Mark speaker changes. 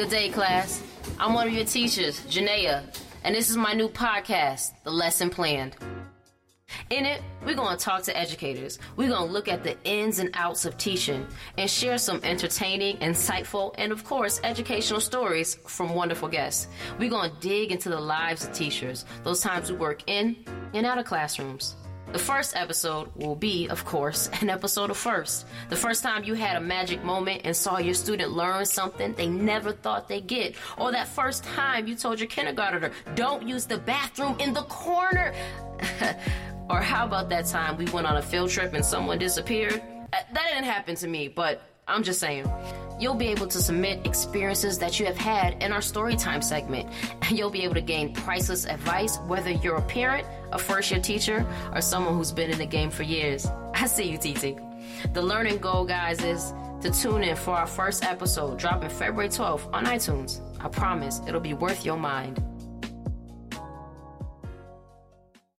Speaker 1: Good day, class. I'm one of your teachers, Janaea, and this is my new podcast, The Lesson Planned. In it, we're going to talk to educators. We're going to look at the ins and outs of teaching and share some entertaining, insightful, and of course, educational stories from wonderful guests. We're going to dig into the lives of teachers, those times we work in and out of classrooms. The first episode will be, of course, an episode of first. The first time you had a magic moment and saw your student learn something they never thought they'd get. Or that first time you told your kindergartner, don't use the bathroom in the corner. or how about that time we went on a field trip and someone disappeared? Uh, that didn't happen to me, but I'm just saying. You'll be able to submit experiences that you have had in our storytime segment. And you'll be able to gain priceless advice, whether you're a parent, a first year teacher, or someone who's been in the game for years. I see you, TT. The learning goal, guys, is to tune in for our first episode dropping February 12th on iTunes. I promise it'll be worth your mind.